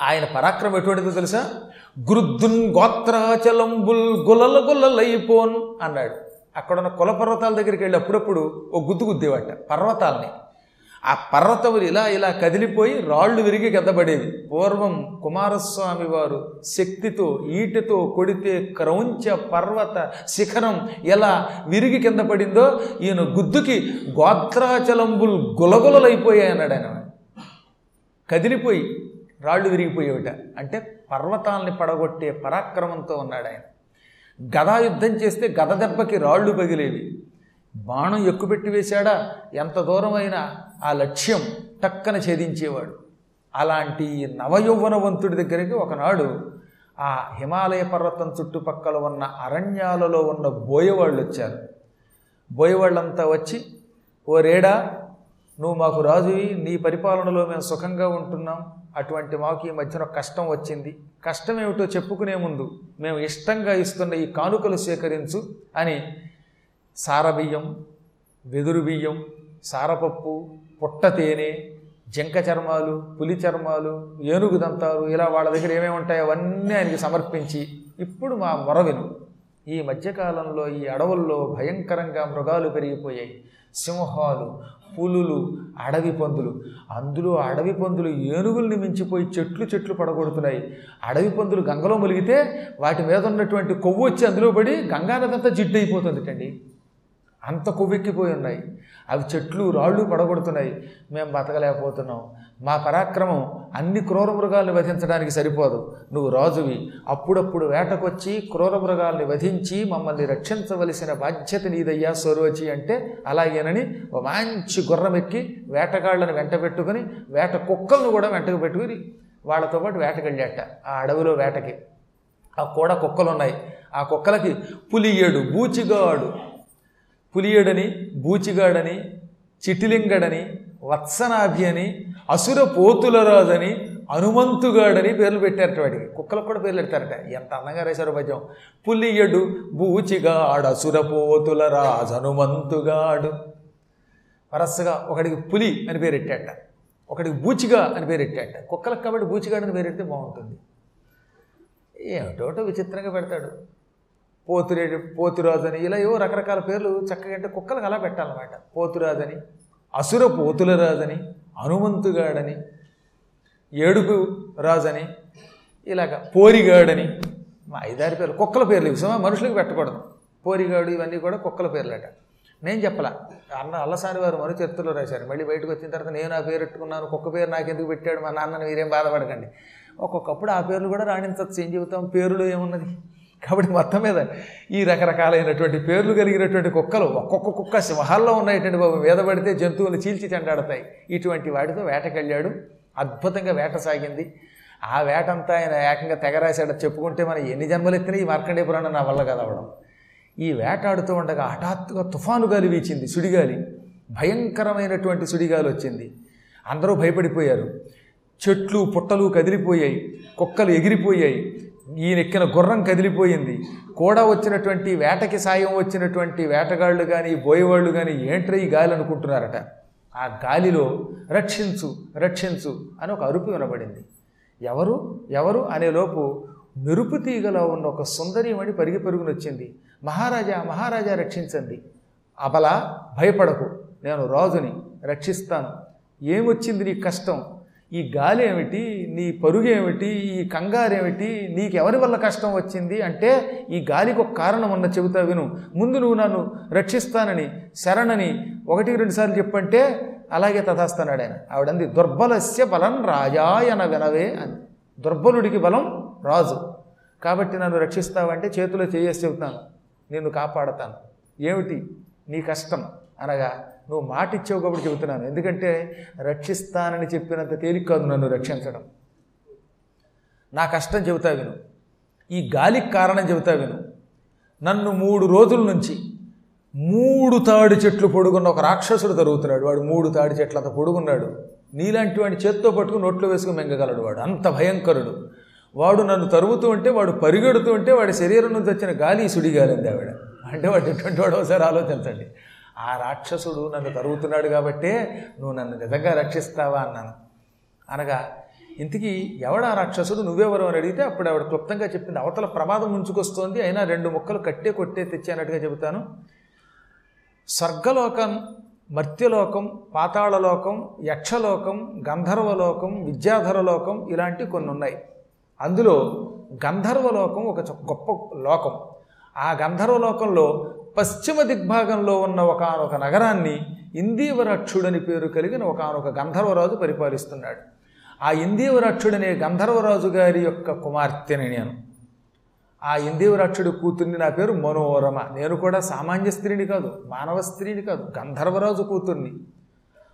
ఆయన పరాక్రమం ఎటువంటిదో తెలుసా? గృద్ధున్ గోత్రాచలంబుల్ గులల గుల్లలైపోన్ అన్నాడు. అక్కడున్న కుల పర్వతాల దగ్గరికి వెళ్ళి అప్పుడప్పుడు ఓ గుద్దు గుద్దేవాట పర్వతాలని. ఆ పర్వతములు ఇలా ఇలా కదిలిపోయి రాళ్ళు విరిగి గద్దబడేవి. పూర్వం కుమారస్వామి వారు శక్తితో ఈటతో కొడితే క్రౌంచ పర్వత శిఖరం ఎలా విరిగి కింద పడిందో ఈయన గుద్దుకి గోత్రాచలంబులు గులగులలైపోయాయి అన్నాడు ఆయన. కదిలిపోయి రాళ్ళు విరిగిపోయేవిట. అంటే పర్వతాల్ని పడగొట్టే పరాక్రమంతో ఉన్నాడు ఆయన. గదా యుద్ధం చేస్తే గద దెబ్బకి రాళ్ళు పగిలేవి. బాణం ఎక్కుపెట్టి వేశాడా? ఎంత దూరమైనా ఆ లక్ష్యం టక్కన ఛేదించేవాడు. అలాంటి నవయౌవనవంతుడి దగ్గరికి ఒకనాడు ఆ హిమాలయ పర్వతం చుట్టుపక్కల ఉన్న అరణ్యాలలో ఉన్న బోయవాళ్ళు వచ్చారు. బోయవాళ్ళంతా వచ్చి ఓ రేడా నువ్వు మాకు రాజువి నీ పరిపాలనలో మేము సుఖంగా ఉంటున్నాం. అటువంటి మాకు ఈ మధ్యన కష్టం వచ్చింది. కష్టం ఏమిటో చెప్పుకునే ముందు మేము ఇష్టంగా ఇస్తున్న ఈ కానుకలు సేకరించు అని సారబియ్యం వెదురు బియ్యం సారపప్పు పుట్ట తేనె జంక చర్మాలు పులి చర్మాలు ఏనుగు దంతాలు ఇలా వాళ్ళ దగ్గర ఏమేమి ఉంటాయో అవన్నీ ఆయనకి సమర్పించి ఇప్పుడు మా మొర విను. ఈ మధ్యకాలంలో ఈ అడవుల్లో భయంకరంగా మృగాలు పెరిగిపోయాయి. సింహాలు పులులు అడవి పందులు. అందులో అడవి పందులు ఏనుగుల్ని మించిపోయి చెట్లు చెట్లు పడగొడుతున్నాయి. అడవి పందులు గంగలో ములిగితే వాటి మీద ఉన్నటువంటి కొవ్వు వచ్చి అందులో పడి గంగానదంతా జిడ్డు అయిపోతుందిటండి అంత కొవ్వెక్కిపోయి ఉన్నాయి. అవి చెట్లు రాళ్ళు పడగొడుతున్నాయి. మేము బతకలేకపోతున్నాం. మా పరాక్రమం అన్ని క్రూర మృగాల్ని వధించడానికి సరిపోదు. నువ్వు రాజువి. అప్పుడప్పుడు వేటకొచ్చి క్రూర మృగాల్ని వధించి మమ్మల్ని రక్షించవలసిన బాధ్యత నీదయ్యా సరోచి అంటే అలాగేనని ఒక మంచి గుర్రం ఎక్కి వేటగాళ్ళని వెంట పెట్టుకుని వేట కుక్కలను కూడా వెంటకు పెట్టుకుని వాళ్ళతో పాటు వేటకెళ్ళాట ఆ అడవిలో వేటకి. ఆ కూడా కుక్కలు ఉన్నాయి ఆ కుక్కలకి పులియేడు బూచిగాడు పులియడని బూచిగాడని చిటిలింగడని వత్సనాభి అని అసుర పోతులరాజని హనుమంతుగాడని పేర్లు పెట్టారట వాడికి. కుక్కలకు కూడా పేర్లు పెడతారట. ఎంత అందంగా రాశారు పద్యం పులియడు బూచిగాడు అసుర పోతుల రాజు హనుమంతుగాడు. వరసగా ఒకడికి పులి అని పేరు పెట్టాట ఒకడికి బూచిగా అని పేరు పెట్టాట కుక్కలకు కాబట్టి బూచిగాడు అని పేరు పెడితే బాగుంటుంది. ఏమిటోటో విచిత్రంగా పెడతాడు. పోతురేడు పోతురాజని ఇలా ఏవో రకరకాల పేర్లు చక్కగా అంటే కుక్కలకు అలా పెట్టాలన్నమాట. పోతురాజని అసుర పోతుల రాజని హనుమంతుగాడని ఏడుపు రాజని ఇలాగ పోరిగాడని మా ఐదారు పేర్లు కుక్కల పేర్లు ఇవి మనుషులకు పెట్టకూడదు. పోరిగాడు ఇవన్నీ కూడా కుక్కల పేర్లట. నేను చెప్పలా అన్న అల్లసాని వారు మరో చరిత్రలో రాశారు. మళ్ళీ బయటకు వచ్చిన తర్వాత నేను ఆ పేరు పెట్టుకున్నాను కుక్క పేరు నాకు ఎందుకు పెట్టాడు మా నాన్నని మీరేం బాధపడకండి. ఒక్కొక్కప్పుడు ఆ పేర్లు కూడా రాణించవచ్చు ఏం చెబుతాం? పేరులో ఏమున్నది? కాబట్టి మొత్తం మీద ఈ రకరకాలైనటువంటి పేర్లు కలిగినటువంటి కుక్కలు ఒక్కొక్క కుక్క సింహాల్లో ఉన్నటువంటి బాబు మీద పడితే జంతువులు చీల్చి చెండాడతాయి. ఇటువంటి వాటితో వేటకెళ్ళాడు అద్భుతంగా వేట సాగింది. ఆ వేటంతా ఆయన ఏకంగా తెగరాశాడు చెప్పుకుంటే మనం ఎన్ని జన్మలు ఎత్తినా ఈ మార్కండే పురాణం నా వల్ల కదవడం ఈ ఈ వేటాడుతూ ఉండగా హఠాత్తుగా తుఫాను గాలి వీచింది సుడిగాలి. భయంకరమైనటువంటి సుడిగాలి వచ్చింది. అందరూ భయపడిపోయారు. చెట్లు పుట్టలు కదిలిపోయాయి. కుక్కలు ఎగిరిపోయాయి. ఈయన ఎక్కిన గుర్రం కదిలిపోయింది. కూడా వచ్చినటువంటి వేటకి సాయం వచ్చినటువంటి వేటగాళ్ళు కానీ బోయేవాళ్ళు కానీ ఏంట్రా ఈ గాలి అనుకుంటున్నారట? ఆ గాలిలో రక్షించు రక్షించు అని ఒక అరుపు వినబడింది. ఎవరు? ఎవరు? అనేలోపు మెరుపు తీగలో ఉన్న ఒక సుందరీమణి పరిగి పరుగుని వచ్చింది. మహారాజా మహారాజా రక్షించండి. అబలా భయపడకు. నేను రాజుని రక్షిస్తాను. ఏమొచ్చింది నీ కష్టం? ఈ గాలి ఏమిటి? నీ పరుగు ఏమిటి? ఈ కంగారు ఏమిటి? నీకెవరి వల్ల కష్టం వచ్చింది? అంటే ఈ గాలికి ఒక కారణం ఉన్న చెబుతా విను. ముందు నువ్వు నన్ను రక్షిస్తానని శరణని ఒకటి రెండు సార్లు చెప్పంటే అలాగే తథాస్తానాడు ఆయన. ఆవిడంది దుర్బలస్య బలం రాజాయన వినవే అని. దుర్బలుడికి బలం రాజు. కాబట్టి నన్ను రక్షిస్తావంటే చేతిలో చేయేసి చెబుతాను. నిన్ను కాపాడతాను. ఏమిటి? నీ కష్టం అనగా నువ్వు మాట ఇచ్చావు కాబట్టి చెబుతున్నాను. ఎందుకంటే రక్షిస్తానని చెప్పినంత తేలిక కాదు నన్ను రక్షించడం. నా కష్టం చెబుతా విను. ఈ గాలికి కారణం చెబుతా విను. నన్ను మూడు రోజుల నుంచి మూడు తాడి చెట్లు పొడుగున్న ఒక రాక్షసుడు తరుగుతున్నాడు. వాడు మూడు తాడి చెట్లు అంత పొడుగున్నాడు. నీలాంటి వాడిని చేత్తో పట్టుకుని నోట్లో వేసుకుని మెంగగలడు వాడు. అంత భయంకరుడు. వాడు నన్ను తరుగుతూ ఉంటే వాడు పరిగెడుతూ ఉంటే వాడి శరీరం నుంచి వచ్చిన గాలి సుడిగాలింది ఆవిడ. అంటే వాడు ఎటువంటి వాడు ఒకసారి ఆలోచించండి. ఆ రాక్షసుడు నన్ను తరుగుతున్నాడు కాబట్టే నువ్వు నన్ను నిజంగా రక్షిస్తావా అన్నాను. అనగా ఇంతకీ ఎవడా రాక్షసుడు? నువ్వెవరు అని అడిగితే అప్పుడు ఆవిడ క్లుప్తంగా చెప్పింది అవతల ప్రమాదం ముంచుకొస్తోంది అయినా రెండు ముక్కలు కట్టే కొట్టే తెచ్చానట్టుగా చెబుతాను. స్వర్గలోకం మర్త్యలోకం పాతాళలోకం యక్షలోకం గంధర్వలోకం విద్యాధరలోకం ఇలాంటి కొన్ని ఉన్నాయి అందులో గంధర్వలోకం ఒక గొప్ప లోకం. ఆ గంధర్వలోకంలో పశ్చిమ దిగ్భాగంలో ఉన్న ఒకనొక నగరాన్ని ఇందీవరక్షుడని పేరు కలిగిన ఒకనొక గంధర్వరాజు పరిపాలిస్తున్నాడు. ఆ ఇందీవరక్షుడనే గంధర్వరాజు గారి యొక్క కుమార్తెని నేను. ఆ ఇందీవరక్షుడు కూతుర్ని నా పేరు మనోరమ. నేను కూడా సామాన్య స్త్రీని కాదు మానవ స్త్రీని కాదు గంధర్వరాజు కూతుర్ని.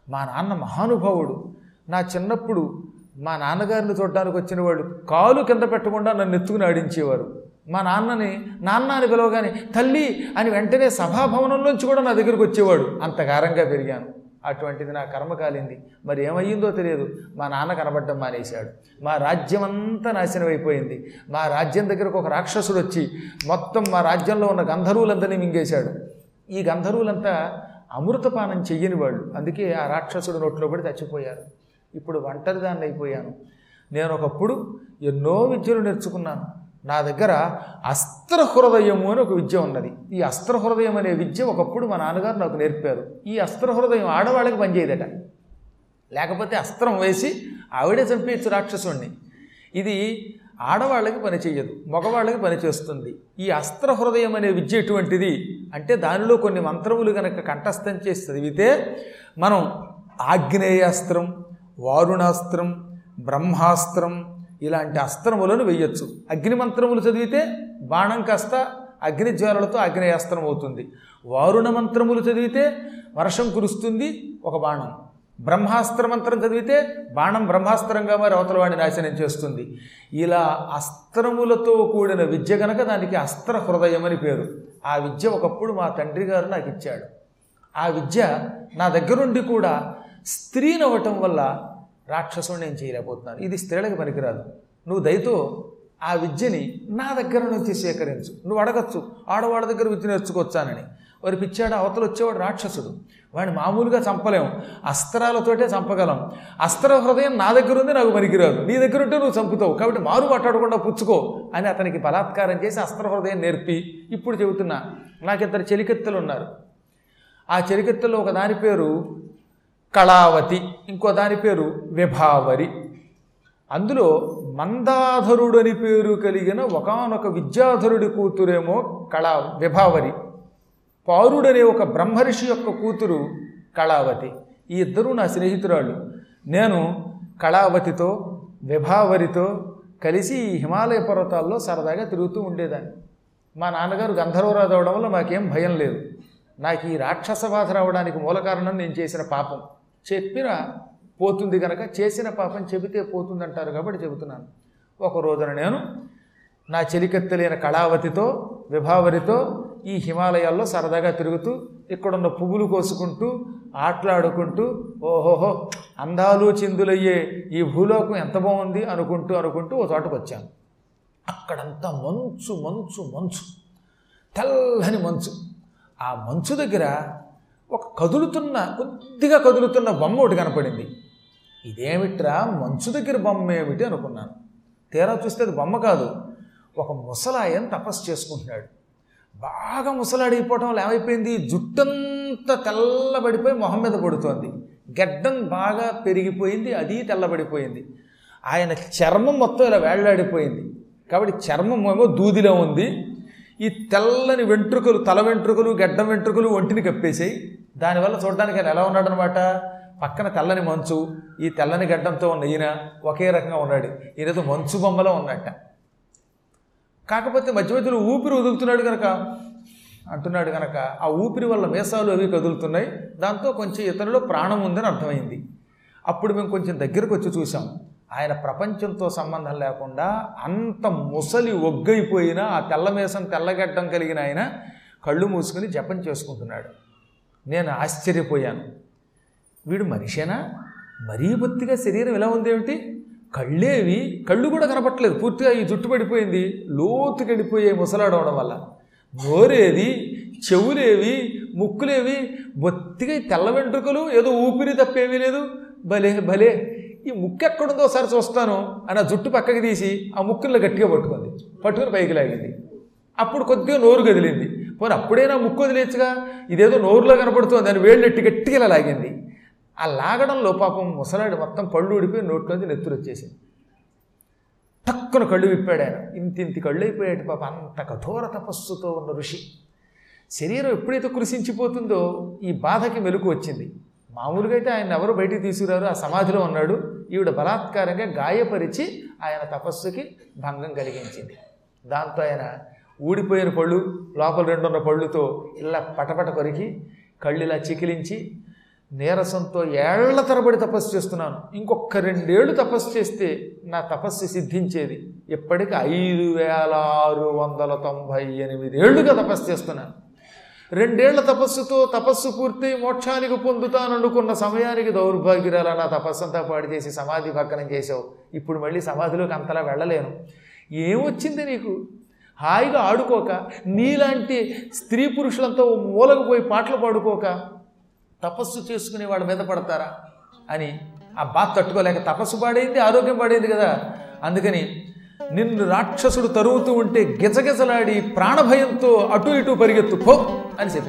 మా నాన్న మహానుభావుడు. నా చిన్నప్పుడు మా నాన్నగారిని చూడడానికి వచ్చిన వాళ్ళు కాలు కింద పెట్టకుండా నన్ను ఎత్తుకుని ఆడించేవారు. మా నాన్నని నాన్న అని పిలవగానే తల్లి అని వెంటనే సభాభవనంలోంచి కూడా నా దగ్గరికి వచ్చేవాడు. అంత గారంగా పెరిగాను. అటువంటిది నా కర్మ కాలింది. మరి ఏమయ్యిందో తెలియదు. మా నాన్న కనబడ్డం మానేశాడు. మా రాజ్యం అంతా నాశనం అయిపోయింది. మా రాజ్యం దగ్గరకు ఒక రాక్షసుడు వచ్చి మొత్తం మా రాజ్యంలో ఉన్న గంధర్వులందరినీ మింగేశాడు. ఈ గంధర్వులంతా అమృతపానం చెయ్యని వాళ్ళు. అందుకే ఆ రాక్షసుడు నోట్లో పడి చచ్చిపోయారు. ఇప్పుడు ఒంటరిదాన్ని అయిపోయాను నేను ఒకప్పుడు ఎన్నో విద్యలు నేర్చుకున్నాను. నా దగ్గర అస్త్రహృదయము అని ఒక విద్య ఉన్నది. ఈ అస్త్ర హృదయం అనే విద్య ఒకప్పుడు మా నాన్నగారు నాకు నేర్పారు. ఈ అస్త్రహృదయం ఆడవాళ్ళకి పనిచేయదట. లేకపోతే అస్త్రం వేసి ఆవిడే చంపేయచ్చు రాక్షసుణ్ణి. ఇది ఆడవాళ్ళకి పనిచేయదు మగవాళ్ళకి పనిచేస్తుంది ఈ అస్త్ర హృదయం అనే విద్య ఎటువంటిది? అంటే దానిలో కొన్ని మంత్రములు కనుక కంఠస్థం చేసి చదివితే మనం ఆగ్నేయాస్త్రం వారుణాస్త్రం బ్రహ్మాస్త్రం ఇలాంటి అస్త్రములను వెయ్యొచ్చు అగ్ని మంత్రములు చదివితే బాణం కాస్త అగ్నిజ్వాలలతో అగ్నేయాస్త్రం అవుతుంది. వారుణ మంత్రములు చదివితే వర్షం కురుస్తుంది ఒక బాణం. బ్రహ్మాస్త్ర మంత్రం చదివితే బాణం బ్రహ్మాస్త్రంగా మరి అవతల వాడిని నాశనం చేస్తుంది. ఇలా అస్త్రములతో కూడిన విద్య గనక దానికి అస్త్ర హృదయం అని పేరు. ఆ విద్య ఒకప్పుడు మా తండ్రి గారు నాకు ఇచ్చాడు. ఆ విద్య నా దగ్గరుండి కూడా స్త్రీనవ్వటం వల్ల రాక్షసుని నేను చేయలేకపోతున్నాను. ఇది స్త్రీలకు పనికిరాదు. నువ్వు దయతో ఆ విద్యని నా దగ్గర నుంచి సేకరించు. నువ్వు అడగచ్చు ఆడవాళ్ళ దగ్గర విద్య నేర్చుకొచ్చానని. వారి పిచ్చాడు అవతల వచ్చేవాడు రాక్షసుడు. వాడిని మామూలుగా చంపలేం అస్త్రాలతోటే చంపగలం. అస్త్ర హృదయం నా దగ్గర ఉంది నాకు పనికిరాదు. నీ దగ్గర ఉంటే నువ్వు చంపుతావు. కాబట్టి మారు మాట్లాడకుండా పుచ్చుకో అని అతనికి బలాత్కారం చేసి అస్త్ర హృదయం నేర్పి. ఇప్పుడు చెబుతున్నా నాకు ఇద్దరు చెలికెత్తలు ఉన్నారు. ఆ చెలికెత్తలో ఒక దాని పేరు కళావతి ఇంకో దాని పేరు విభావరి. అందులో మందాధరుడు అని పేరు కలిగిన ఒకానొక విద్యాధరుడి కూతురేమో కళా విభావరి. పారుడనే ఒక బ్రహ్మర్షి యొక్క కూతురు కళావతి. ఈ ఇద్దరు నా స్నేహితురాళ్ళు. నేను కళావతితో విభావరితో కలిసి ఈ హిమాలయ పర్వతాల్లో సరదాగా తిరుగుతూ ఉండేదాన్ని. మా నాన్నగారు గంధర్వరాజు అవడం వల్ల మాకేం భయం లేదు. నాకు ఈ రాక్షస బాధ రావడానికి మూల కారణం నేను చేసిన పాపం. చెప్పిన పోతుంది కనుక చేసిన పాపం చెబితే పోతుంది అంటారు కాబట్టి చెబుతున్నాను. ఒక రోజున నేను నా చెలికెత్తలేని కళావతితో విభావరితో ఈ హిమాలయాల్లో సరదాగా తిరుగుతూ ఇక్కడున్న పువ్వులు కోసుకుంటూ ఆటలాడుకుంటూ ఓహోహో అందాలు చిందులయ్యే ఈ భూలోకం ఎంత బాగుంది అనుకుంటూ అనుకుంటూ ఓ చోటకు వచ్చాను. అక్కడంతా మంచు మంచు మంచు తెల్లని మంచు. ఆ మంచు దగ్గర ఒక కదులుతున్న కొద్దిగా కదులుతున్న బొమ్మ ఒకటి కనపడింది. ఇదేమిట్రా మంచు దగ్గర బొమ్మ ఏమిటి అనుకున్నాను. తీరా చూస్తే అది బొమ్మ కాదు ఒక ముసలాయన తపస్సు చేసుకుంటున్నాడు. బాగా ముసలాడిపోవటం వల్ల ఏమైపోయింది? జుట్టంతా తెల్లబడిపోయి మొహం మీద పడుతోంది. గడ్డం బాగా పెరిగిపోయింది అది తెల్లబడిపోయింది. ఆయన చర్మం మొత్తం ఇలా వేళ్ళాడిపోయింది కాబట్టి చర్మం ఏమో దూదిలో ఉంది. ఈ తెల్లని వెంట్రుకలు తల వెంట్రుకలు గడ్డం వెంట్రుకలు ఒంటిని కప్పేసాయి. దానివల్ల చూడడానికి ఆయన ఎలా ఉన్నాడనమాట పక్కన తెల్లని మంచు ఈ తెల్లని గడ్డంతో ఉన్న ఈయన ఒకే రకంగా ఉన్నాడు. ఈయనతో మంచు బొమ్మలో ఉన్నట్ట. కాకపోతే మధ్య మధ్యలో ఊపిరి వదులుతున్నాడు కనుక అంటున్నాడు కనుక ఆ ఊపిరి వల్ల మేసాలు అవి కదులుతున్నాయి. దాంతో కొంచెం ఇతరులో ప్రాణం ఉందని అర్థమైంది. అప్పుడు మేము కొంచెం దగ్గరకు వచ్చి చూసాం ఆయన ప్రపంచంతో సంబంధం లేకుండా అంత ముసలి ఒగ్గైపోయిన ఆ తెల్లమేసం తెల్లగడ్డం కలిగిన ఆయన కళ్ళు మూసుకుని జపం చేసుకుంటున్నాడు. నేను ఆశ్చర్యపోయాను. వీడు మనిషేనా? మరీ బొత్తిగా శరీరం ఎలా ఉంది ఏమిటి కళ్ళేవి కళ్ళు కూడా కనపట్లేదు పూర్తిగా ఈ జుట్టు పడిపోయింది. లోతుకి వెళ్ళిపోయే ముసలాడవడం వల్ల. నోరేది చెవులేవి ముక్కులేవి బొత్తిగా తెల్ల వెంట్రుకలు ఏదో ఊపిరి తప్పేమీ లేదు. భలే భలే. ఈ ముక్కు ఎక్కడుందో ఒకసారి చూస్తాను అని ఆ జుట్టు పక్కకి తీసి ఆ ముక్కుల్లో గట్టిగా పట్టుకుంది. పట్టుకుని పైకి లాగింది. అప్పుడు కొద్దిగా నోరు కదిలింది పోనీ అప్పుడైనా ముక్కు వదిలేచ్చుగా ఇదేదో నోరులో కనపడుతుంది అని వేళ్ళు ఎట్టి గట్టిగా ఇలా లాగింది. ఆ లాగడంలో పాపం ముసలాడు మొత్తం పళ్ళు ఊడిపోయి నోట్లోంచి నెత్తురు వచ్చేసింది. టక్కున కళ్ళు విప్పాడు ఆయన. ఇంత కళ్ళు అయిపోయాడు పాప. అంత కఠోర తపస్సుతో ఉన్న ఋషి. శరీరం ఎప్పుడైతే కృషించిపోతుందో ఈ బాధకి మెలకు వచ్చింది. మామూలుగా అయితే ఆయన ఎవరు బయటికి తీసుకురారు? ఆ సమాధిలో ఉన్నాడు. ఈవిడ బలాత్కారంగా గాయపరిచి ఆయన తపస్సుకి భంగం కలిగించింది. దాంతో ఆయన ఊడిపోయిన పళ్ళు లోపల రెండున్న పళ్ళుతో ఇలా పటపట కొరికి కళ్ళు ఇలా చికిలించి నీరసంతో ఏళ్ళ తరబడి తపస్సు చేస్తున్నాను. ఇంకొక రెండేళ్ళు తపస్సు చేస్తే నా తపస్సు సిద్ధించేది. ఇప్పటికి ఐదు వేల ఆరు వందల తొంభై ఎనిమిది ఏళ్ళుగా తపస్సు చేస్తున్నాను. రెండేళ్ళ తపస్సుతో తపస్సు పూర్తి మోక్షానికి పొందుతాననుకున్న సమయానికి దౌర్భాగ్యురాల నా తపస్సంతా పాడు చేసి సమాధి భగ్నం చేసావు ఇప్పుడు మళ్ళీ సమాధిలోకి అంతలా వెళ్ళలేను. ఏమొచ్చింది నీకు? హాయిగా ఆడుకోక నీలాంటి స్త్రీ పురుషులంతా మూలకు పోయి పాటలు పాడుకోక తపస్సు చేసుకునే వాళ్ళ మీద పడతారా? అని ఆ బాధ తట్టుకోలేక తపస్సు పాడైంది ఆరోగ్యం పాడైంది కదా. అందుకని నిన్ను రాక్షసుడు తరువుతూ ఉంటే గిజగిజలాడి ప్రాణభయంతో అటు ఇటు పరిగెత్తుకో Anh sẽ.